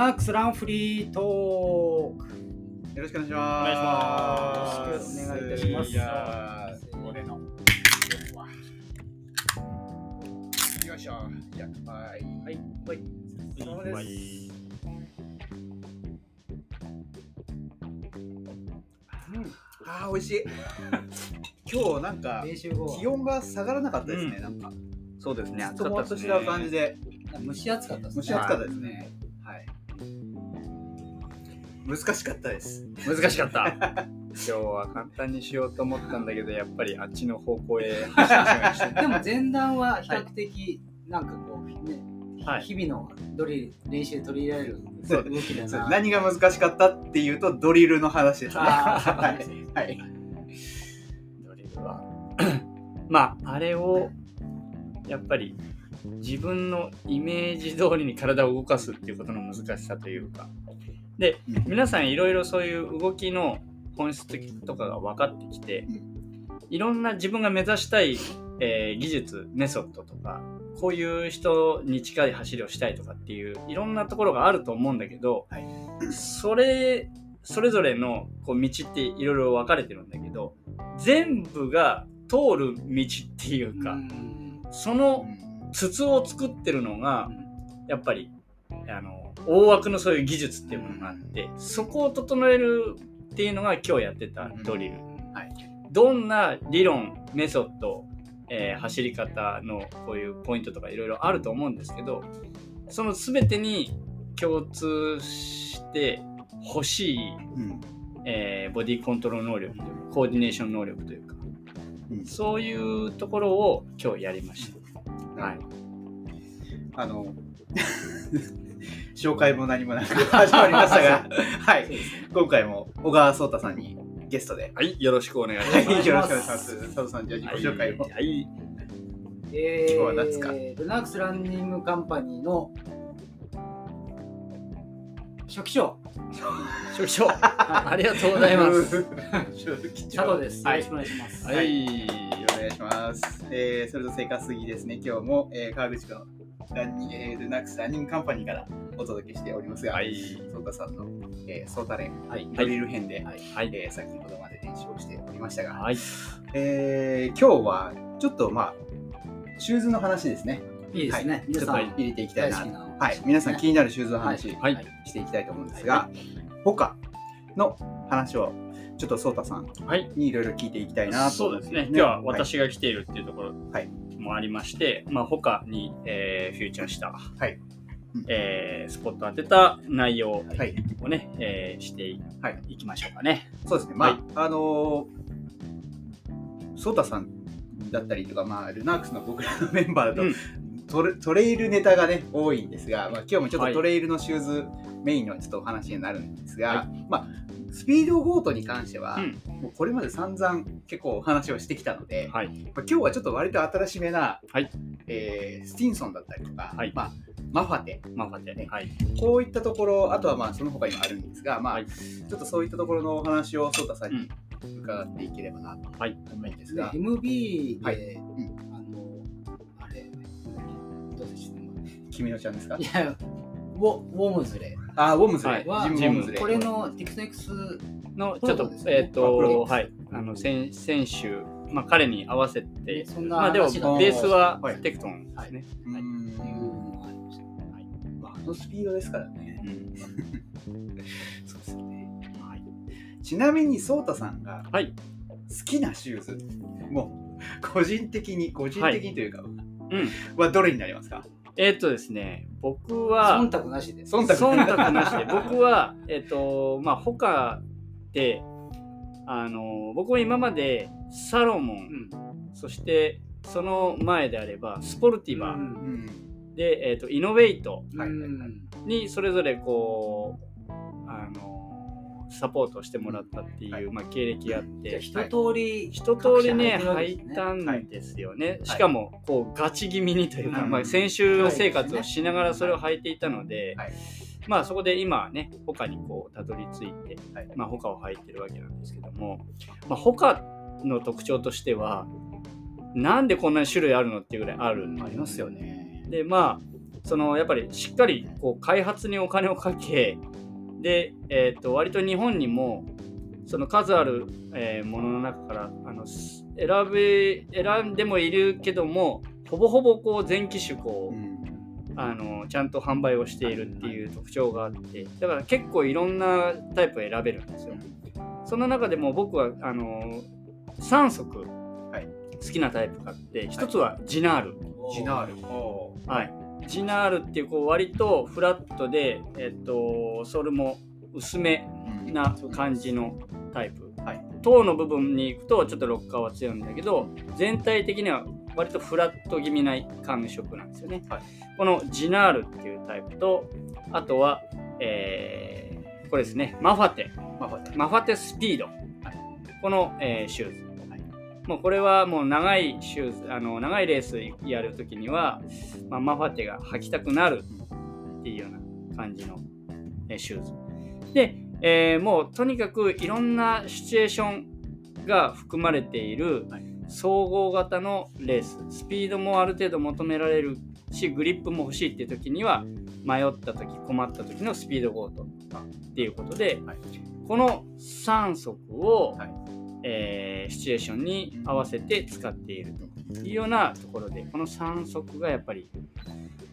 ナークスランフリートーク。よろしくお願いします。よろしくお願いいたしますいやー、俺の。よいしょ。じゃあ、はい。はい、はい。そうです。はいあー、美味しい。今日なんか気温が下がらなかったですね、うんなんか。そうですね、ともっとした感じで、蒸し暑かったですね。蒸し暑かったですね。はい。難しかったです。難しかった。今日は簡単にしようと思ったんだけど、やっぱりあっちの方向へ走ってしまいました。でも前段は比較的、なんかこう、ね、はい日々のドリル練習で取り入れられる動きだな。何が難しかったっていうと、ドリルの話ですね。はい。はい。ドリルは。まあ、あれを、やっぱり自分のイメージ通りに体を動かすっていうことの難しさというか。で、皆さんいろいろそういう動きの本質とかが分かってきて、いろんな自分が目指したい、えー技術メソッドとかこういう人に近い走りをしたいとかっていういろんなところがあると思うんだけど、はい。それそれぞれのこう道っていろいろ分かれてるんだけど全部が通る道っていうか、うん。その筒を作ってるのがやっぱりあの大枠のそういう技術っていうものがあってそこを整えるっていうのが今日やってたドリル。はい。どんな理論メソッド、えー走り方のこういうポイントとかいろいろあると思うんですけどその全てに共通して欲しい、うん。えーボディコントロール能力というかコーディネーション能力というかうんそういうところを今日やりました。はい、あの、紹介も何もなく始まりましたが、はい。今回も小川壮太さんにゲストで。はい、よろしくお願いしはい、ます。よろしくお願いします。佐藤さん、じゃあ自己紹介を。はい、はいえー、今日は何ですか？ルナックスランニングカンパニーの初期長初期長 ありがとうございます。佐藤です。よはいろしくお願いします。ははいい、お願いします。えー、それと生活杉ですね。今日も、えー、川口区のランニング、えー、ルナックスランニングカンパニーからお届けしておりますが、はい、ソータさんの、えー、ソータ練、はい。ドリル編で、はいはい、えー先ほどまで練習をしておりましたが、はい、えー、今日はちょっとまあ、シューズの話ですね。いいですね。はいちょっと入れていきたいな。大好きなはい、皆さん気になるシューズの話、はいしていきたいと思うんですが、他の話をちょっとソータさん。にいろいろ聞いていきたいなとそうですね。今日は私が来ているっていうところはいもありまして、まあ、他に、えーフューチャーした、はい。うんえースポットを当てた内容はい、はい、をね、えーしてい,、はい。きましょうかね。そうですね。まあ、はい。あのー、ソータさんだったりとか、まあ、ルナークスの僕らのメンバーだと、うん。トレトレイルネタがね、多いんですが、まあ、今日もちょっはい。とトレイルのシューズメインのちょっとお話になるんですが、はまあ、スピードゴートに関しては、うん。もうこれまで散々結構お話をしてきたので、はい。まあ、今日はちょっと割と新しめな、はい。えースティンソンだったりとか、はい。まあ、マファテ、まあ、で、ね。はい。こういったところ、あとはまあその他にもあるんですが、まあはい。ちょっとそういったところのお話をソータさんに伺っていければなとはい。思うんですでが、MB で、はい。あの、あれ、どうでした？君のちゃんですか？いや、ウォウォームズレあ、ウォームズレ、はいは、ジム・ウォームズレ。これの TixNX の、ちょっと、そうですねえっ、と、あはい。あの、選選手、まあ、彼に合わせて、そんなまあ、でも、ベ話がースははいテクトンですね。うーんっていうのがありました。まあ、あのスピードですからね。うんそうですよね。はい。ちなみにソータさんがはい。好きなシューズ、もう個人的に、個人的にというか、うん。はどれになりますか？えっ、とですね、僕は、忖度なしです。忖度なしで僕はえっ、とまあ他であの僕は今までサロモン、うんそしてその前であればスポルティバううんん。で、えー、とイノベイトにそれぞれこうサポートしてもらったっていう、はい。まあ、経歴があっじゃあて一通り、一通りね入ったんですよね、しかもこうガチ気味にというか、うん。まあ、先週生活をしながらそれを履いていたので、はい。まあそこで今はね他にこうたどり着いて、はい。まあ他を履いてるわけなんですけども、まあ、他の特徴としてはなんでこんなに種類あるのっていうぐらいあるありますよね。でまあそのやっぱりしっかりこう開発にお金をかけで、えー、と割と日本にもその数ある、えーものの中からあのす選べ選んでもいるけどもほぼほぼこう全機種こう、うん。あのちゃんと販売をしているっていう特徴があってだから結構いろんなタイプを選べるんですよ。その中でも僕はあの3足はい。好きなタイプがあって一つはジナール。ジナール。はい、ジナールっていうこう割とフラットで、えっと、ソールも薄めうん。な感じのタイプ、はい。塔の部分に行くとちょっとロッカーは強いんだけど全体的には割とフラット気味な感触なんですよね、はい。このジナールっていうタイプとあとは、えーこれですね。マファテ。マファテ。スピード、はい。この、えーシューズ、はいもうこれはもう長いシューズあの長いレースやるときには、まあ、マファテが履きたくなるっていうような感じの、えーシューズ。で、えーもうとにかくいろんなシチュエーションが含まれているはい。総合型のレース。スピードもある程度求められるしグリップも欲しいっていう時には迷った時困った時のスピードゴートっていうことで、はい。この3足を、はいえーシチュエーションに合わせて使っているというようなところでこの3足がやっぱり、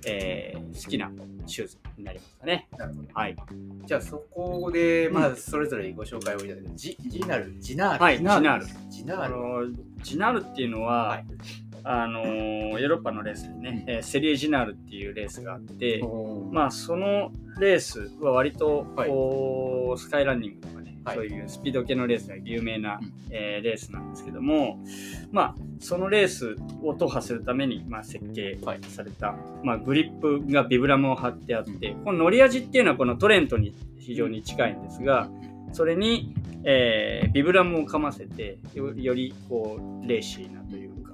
えー好きなシューズになりますかね。なるほど。はい、じゃあそこで、まあ、うんそれぞれご紹介をいただいて、ジジナル、ジナール。はいジナールジナール。あのジナールっていうのは、はいあのヨーロッパのレースでね、えーセリエジナールっていうレースがあって、まあそのレースは割とはいこう、スカイランニングとかね、はい。そういうスピード系のレースが有名な、うん。えーレースなんですけどもまあそのレースを踏破するために、まあ、設計はい。された、まあ、グリップがビブラムを貼ってあって、この乗り味っていうのはこのトレントに非常に近いんですが、それに、えービブラムをかませてよよりこうレーシーなというか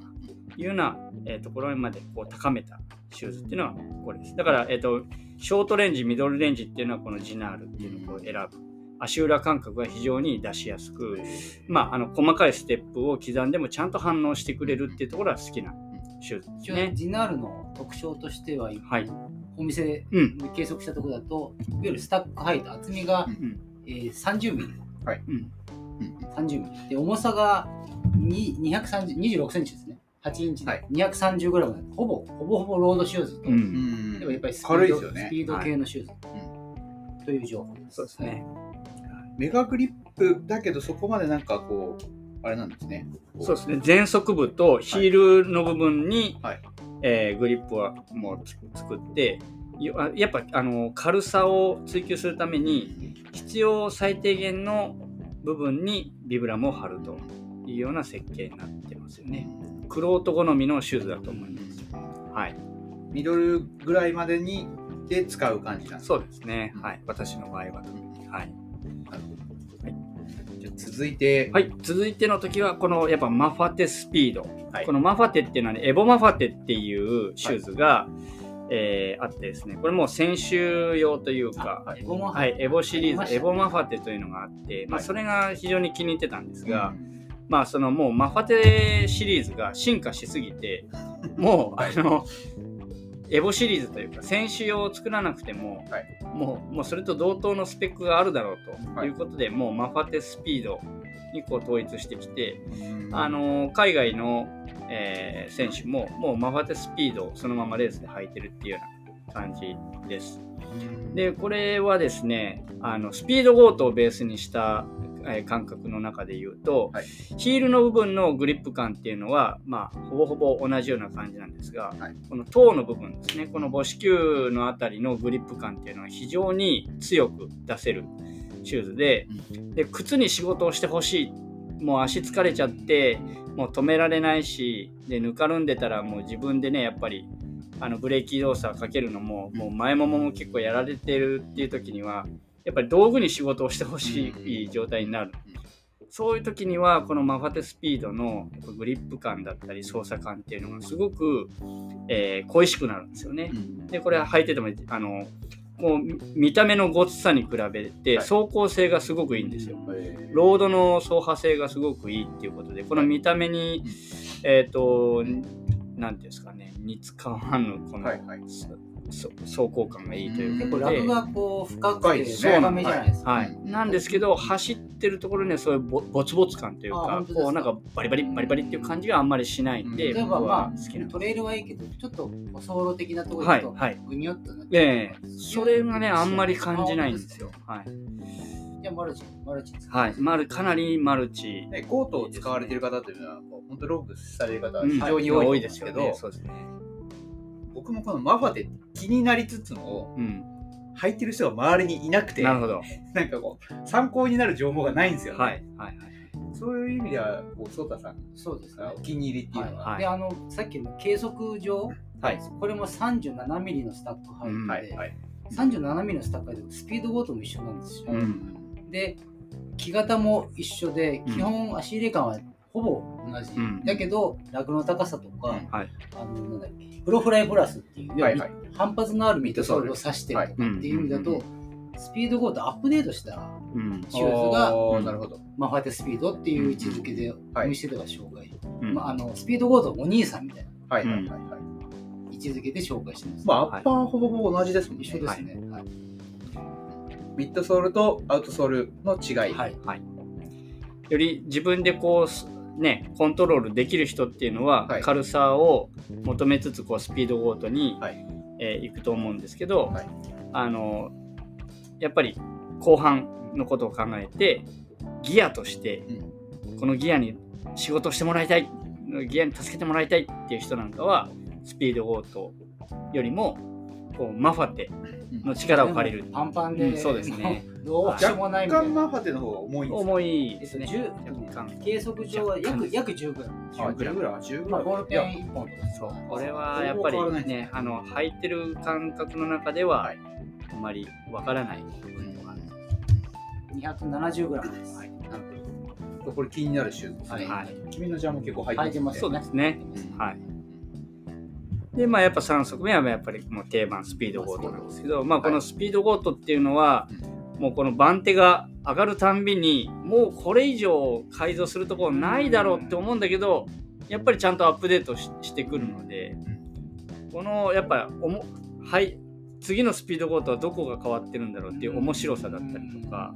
いうような、えーところまでこう高めたシューズっていうのはこれです。だから、えー、とショートレンジミドルレンジっていうのはこのジナールっていうのを選ぶ足裏感覚が非常に出しやすく、まあ、あの細かいステップを刻んでもちゃんと反応してくれるっていうところは好きなシューズですね。ジナールの特徴としては、はい、お店でうん。計測したところだと、いわゆるスタックハイト、厚みが、うんえー30ミリ。うん。30ミリ。で、重さがに230 26センチですね。8インチはい。で230グラムなんでほぼ、ほぼほぼロードシューズと、うん。うんでもやっぱりスピード軽いですよね。スピード系のシューズ、という情報です。そうですね。 Megagrip だけどそこまでなんかこうあれなんですねそうですね。前足部とヒールの部分に、はいえーグリップはもうつ作って、やっぱあの軽さを追求するために必要最低限の部分にビブラムを貼るというような設計になってますよね。クロート好みのシューズだと思います。はい。ミドルぐらいまでにで使う感じなんですそうですね。はい。私の場合は。はい。続いて、はい、続いての時はこのやっぱマファテスピード、はい。このマファテっていうのはねエボマファテっていうシューズが、えーあってですね。これもう選手用というか、はい。エボはい、エボシリーズ、エボマファテというのがあって、まあ、はい。それが非常に気に入ってたんですが、うん。まあそのもうマファテシリーズが進化しすぎて もうあのエボシリーズというか選手用を作らなくても、はい。もうもうそれと同等のスペックがあるだろうとはい。いうことで、もうマファテスピードにこう統一してきて、うん。あの海外の、えー選手ももうマファテスピードをそのままレースで履いてるっていうような感じです。でこれはですねあのスピードゴートをベースにした、えー感覚の中で言うと、はい。ヒールの部分のグリップ感っていうのは、まあ、ほぼほぼ同じような感じなんですが、はい。このトーの部分ですねこの母子球のあたりのグリップ感っていうのは非常に強く出せるシューズでで靴に仕事をしてほしいもう足疲れちゃってもう止められないしでぬかるんでたらもう自分でねやっぱりあのブレーキ動作かけるのももう前ももも結構やられてるっていう時にはやっぱり道具に仕事をしてほしい状態になる。そういう時にはこのマファテスピードのグリップ感だったり操作感っていうのがすごく、えー恋しくなるんですよね。うん。でこれ履いててもあのこうみ見た目のごつさに比べてはい。走行性がすごくいいんですよ。えー。ロードの走破性がすごくいいっていうことでこの見た目に、えっ、となんていうんですかね似つかわぬこの、はいはいそ走行感がいいというか結構ラグがこう深くて深ないですか。はい、なんですけど走ってるところにはそういうぼぼつぼつ感というかこうなんかバリバリバリバリっていう感じがあんまりしないんで、うん例えば僕はまあトレイルはいいけどちょっと走路的なところだとはいはい。ぐにょっとなって、ええ。それがねあんまり感じないんですよ。はい、じゃあマルチマルチですはい、マルかなりマルチ。でコートを使われてる方というのは、こう本当ロープされる方非常に多いんですけど、はい。そうですね僕もこのマファテ気になりつつも、うん履いてる人が周りにいなくて、なるほどなんかこう、参考になる情報がないんですよね。はいはいはいそういう意味では、こう、ソータさんそうですねがお気に入りっていうのは、はいであのさっきの計測上はい。これも37ミリのスタック入って、うんはい。はい。37ミリのスタック入ってスピードごとも一緒なんですよ、うんで木型も一緒でうん基本足入れ感はほぼ同じ、うんだけどラグの高さとか、うん。はい。あのなんだっけプロフライプラスっていう、はいはい。反発のあるミッドソールを指してるとかっていう意味だと、うんスピードゴーとアップデートしたうん。シューズがあーなるほど。マファテスピードっていう位置づけではい。お店では紹介、うん。まあ、あのスピードゴーとお兄さんみたいなはいはいはい。はい。位置づけで紹介してます、まあ、アッパーはほぼほぼ同じですもんね。一緒ですね、はい。ミッドソールとアウトソールの違い。はい。はい、より自分でこうすねコントロールできる人っていうのは、はい。軽さを求めつつこうスピードごとに、はい。えーいくと思うんですけど、はい。あのやっぱり後半のことを考えてギアとしてうん。このギアに仕事してもらいたいギアに助けてもらいたいっていう人なんかはスピードゴートよりもこうマファテの力を借りる。でもパンパンで、うんそうですねどうしようもないみた若干いなマファテの方が重いんです重いえっと、ですね10若干。計測上は約約10グラム。あ、10グラム、10グまあ、ラム。ボールペン1本とかそう。これはやっぱりねあの履いてる感覚の中では、はい。あまりわからない、270グラムです。はい。これ気になるシューズですね。はい。君のジャーも結構入っててます。そうですね。うんはい。でまあやっぱ3足目はやっぱりもう定番スピードゴートなんですけど、まあ、このスピードゴートっていうのは、もうこの番手が上がるたんびにもうこれ以上改造するところないだろうって思うんだけどやっぱりちゃんとアップデートしてくるのでこのやっぱおもはい次のスピードコートはどこが変わってるんだろうっていう面白さだったりとか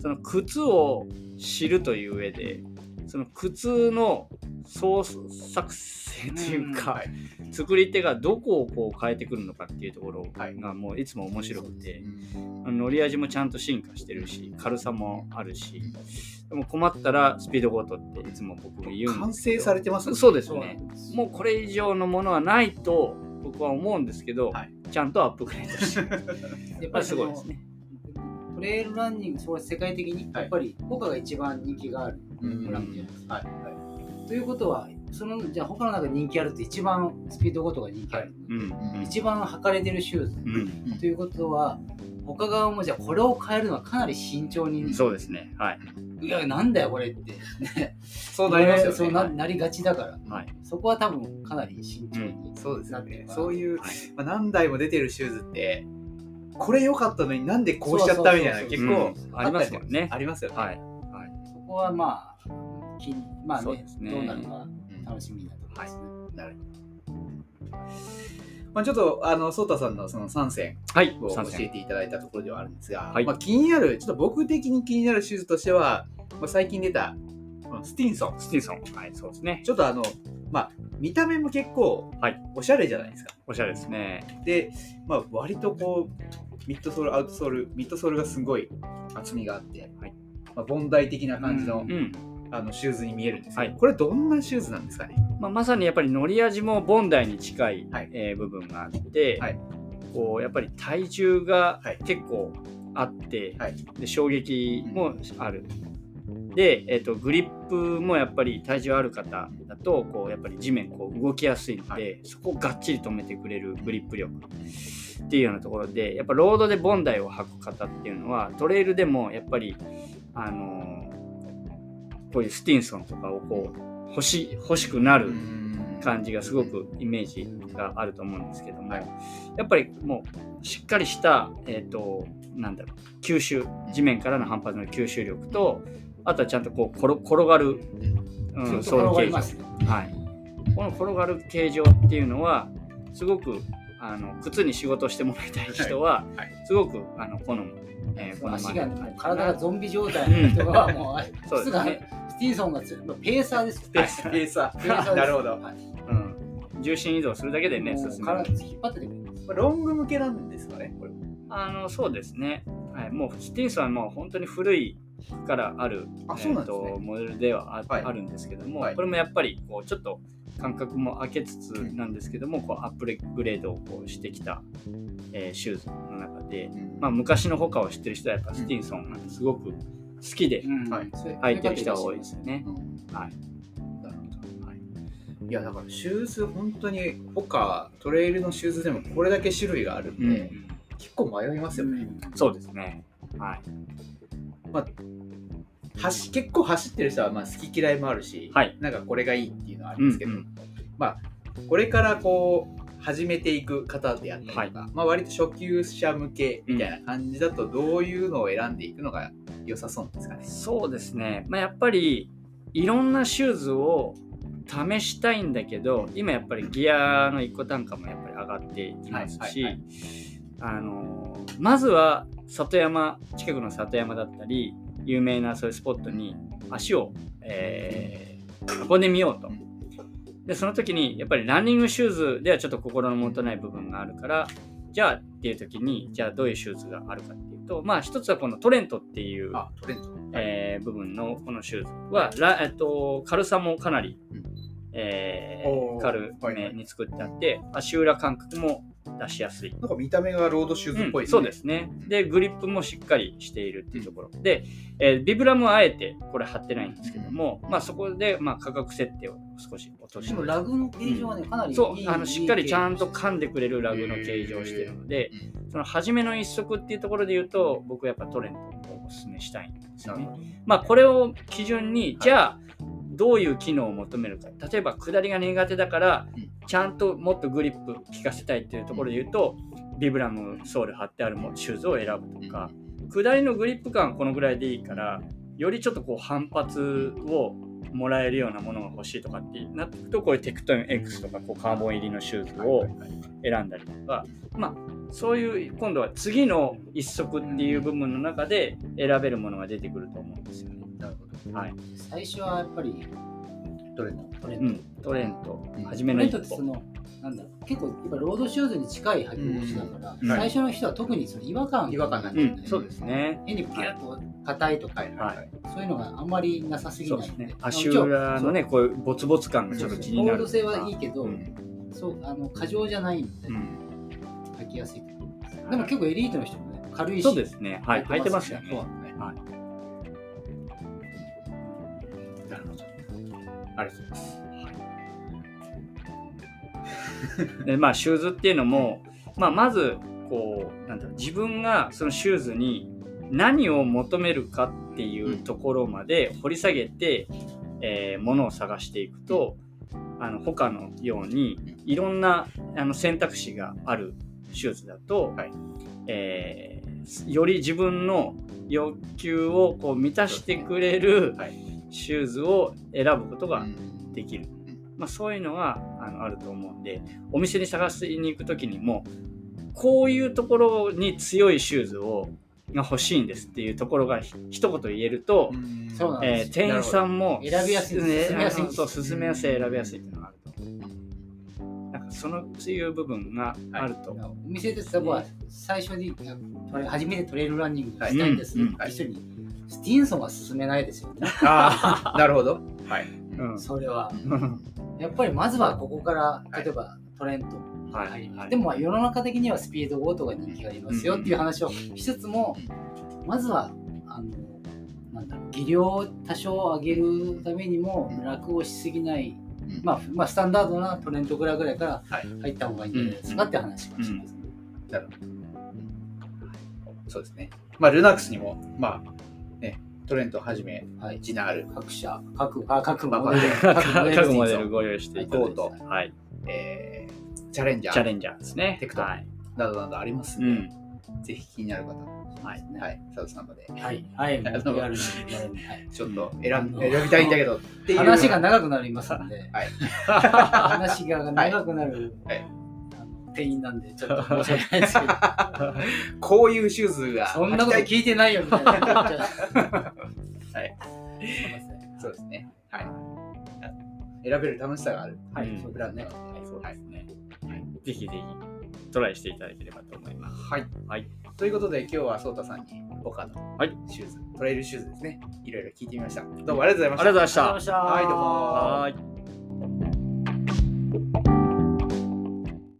その靴を知るという上でその靴の創作性というか、作り手がどこをこう変えてくるのかっていうところがもういつも面白くて、乗り味もちゃんと進化してるし軽さもあるしでも困ったらスピードゴートっていつも僕も言うんです完成されてますね。そうですね。もうこれ以上のものはないと僕は思うんですけど、はい。ちゃんとアップグレードして。るやっぱりそのごいですね。トレイルランニング、そう世界的に、はいやっぱり他が一番人気があるないですか。はいはということは、そのじゃあ他の中で人気あるって一番スピードごとが人気ある、うん。一番履かれてるシューズ。うん。ということは、他側もじゃあこれを変えるのはかなり慎重に、そうですね。はい。いや、なんだよこれって。そうなりますよね。そうななりがちだから、はい。そこは多分かなり慎重に。そうですよねそういう、はい。まあ、何台も出てるシューズって、これ良かったのになんでこうしちゃったみたいな、結構うん。ありますもんね。ありますよね。はい。そこはまあ、気にまあねそうですね。どうなるかうん楽しみなところですね。なるまあ、ちょっと、あの、ソータさんのその3選はいを教えていただいたところではあるんですが、はい。まあ、気になる、ちょっと僕的に気になるシューズとしては、まあ、最近出た、スティンソン。スティンソン。はいそうですね。ちょっとあの、まあ、見た目も結構はい、おしゃれじゃないですか。おしゃれですね。で、まあ、割とこう、ミッドソール、アウトソール、ミッドソールがすごい厚みがあって、はいまあ、ボンダイ的な感じの,、うんあのシューズに見えるんですけど、はい。これどんなシューズなんですかね？まあ、まさにやっぱり乗り味もボンダイに近い、はい。えー部分があって、はい。こうやっぱり体重がはい。結構あって、はい。で衝撃もある。で、えー、とグリップもやっぱり体重ある方だとこうやっぱり地面こう動きやすいので、はい。そこをがっちり止めてくれるグリップ力っていうようなところでやっぱロードでボンダイを履く方っていうのはトレイルでもやっぱりあのーこういうスティンソンとかをこう欲し欲しくなる感じがすごくイメージがあると思うんですけども、はい。やっぱりもうしっかりした、えー、となんだろう吸収地面からの反発の吸収力とあとはちゃんとこう転転がる、うん、そう形状。はい、この転がる形状っていうのはすごくあの靴に仕事してもらいたい人は、はいすごくあの好む、えー足が体がゾンビ状態の人はもう、そうです靴がね、スティーソンがつペーサーです。よ。ペーサー。ペーサペー なるほど。はい。うん、重心移動するだけでねもう進む体引っ張っててくれる。ロング向けなんですかね、これ。あのそうですね、はい、もうスティーソンはもう本当に古いからあるあそうなんですね。えーとモデルではあ,、はい。あるんですけども、はい。これもやっぱりこうちょっと感覚も開けつつなんですけども、こうアップグレードをこうしてきた、えーシューズの中で、まあ、昔の他を知ってる人はやっぱスティーソンがすごく好きで履いてる人が多いですよね。い。や、だからシューズ、本当に他、トレイルのシューズでもこれだけ種類があるんで、結構迷いますよね。そうですね。はい。走結構走ってる人はまあ好き嫌いもあるし、はい。なんかこれがいいっていうのはありますけど、うんうん。まあこれからこう始めていく方であったりとか、まあ割と初級者向けみたいな感じだとどういうのを選んでいくのが良さそうなんですかね。そうですね。まあ、やっぱりいろんなシューズを試したいんだけど、今やっぱりギアの一個単価もやっぱり上がっていきますし、はいはいあのまずは里山近くの里山だったり有名なそういうスポットに足を、えー運んでみようと。でその時にやっぱりランニングシューズではちょっと心のもとない部分があるからじゃあっていう時にじゃあどういうシューズがあるかっていうとまあ一つはこの Torrent っていう。えー部分のこのシューズは、らえっと、軽さもかなり、うんえー軽めに作ってあって、足裏感覚も出しやすい。なんか見た目がロードシューズっぽいうんそうですね。で、グリップもしっかりしているっていうところ。で、えー Vibram はあえてこれ貼ってないんですけども、まあそこで、まあ、価格設定を少し落としてでもラグの形状はね、かなりいいそうあのしっかりちゃんといい噛んでくれるラグの形状をしているので、その初めの一足っていうところで言うと僕はやっぱトレントをおすすめしたいんですよね。まあこれを基準にじゃあどういう機能を求めるか。例えば下りが苦手だからうん。ちゃんともっとグリップ効かせたいっていうところで言うとビブラムソール貼ってあるもシューズを選ぶとか。下りのグリップ感はこのぐらいでいいからよりちょっとこう反発をもらえるようなものが欲しいとかってなってくるとこういうテクトン X とかこうカーボン入りのシューズを選んだりとか、まあ、そういう今度は次の一足っていう部分の中で選べるものが出てくると思うんですよ。はい最初はやっぱりトレント。トレント。うん、トレントうん、初めトレンの一歩。トってその、なんだろう、結構やっぱロードシューズに近い履き心地だから、うん最初の人は特にその違和感違和感ないうん、そうですね。変にピュッと硬いとか、はいはいはい。そういうのがあんまりなさすぎそうですないんでね。足裏のね、こういうボツボツ感がちょっと気になる。ロード性はいいけど、うんそうあの過剰じゃないんで、うん履きやすいと思います。でも結構エリートの人もね、軽いし、そうですね。はい、履いてますよね。ね。はいありがとうございます。でまあシューズっていうのも、まあ、まずこうなんだろう自分がそのシューズに何を求めるかっていうところまで掘り下げて、えーものを探していくとあの他のようにいろんなあの選択肢があるシューズだと、はい。えーより自分の欲求をこう満たしてくれるはいシューズを選ぶことがうん。できる。まあ、そういうのがあのあると思うんでお店に探しに行く時にもこういうところに強いシューズをが欲しいんですっていうところがひ一言言えると、そうなんです。えー店員さんも選びやすいね進めやすいそう進めやすい選びやすいっていうのがあると。なんかそのそういう部分があると、お店でさ、まあ最初に初めてトレイルランニングしたいんです、うんうんって人に、スティンソンは勧めないですよね。ああ、なるほど。はい。うんそれは。やっぱりまずはここから、はい例えばトレントはい入りますはいでもまあ世の中的にはスピードゴートが人気がありますよっていう話をしつつも、まずはあのなんだろう技量を多少上げるためにも楽をしすぎない、まあ、まあスタンダードなトレントグラぐらいからはい入った方がいいんじゃないですかって話をします、なるほど。そうですね。まあ、ルナックスにも、まあ、ね、トレントをはじめ、はいジナール、各社各あ各まあモデル各モデルご用意していただいて。はい、えー、チャレンジャー。チャレンジャーですね。テクト。はい、などなどありますので、うん。ぜひ気になる方、はい。はい、佐藤さんまで、はい。はい。あのはい。ちょっと選ん選びたいんだけど。話が長くなりますので、はい。話が長くなる、はい店員なんで、ちょっと申し訳ないですけど、こういうシューズがそんなこと聞いてないよみたいな。はい。そうですね。はい。選べる楽しさがある。はい、ブランドね。そうですね。ぜひぜひトライしていただければと思います。はい。はい。ということで、今日は壮太さんに HOKAのはいシューズ、トレイルシューズですね。いろいろ聞いてみました。どうもありがとうございました。ありがとうございました。はいどうもはーい。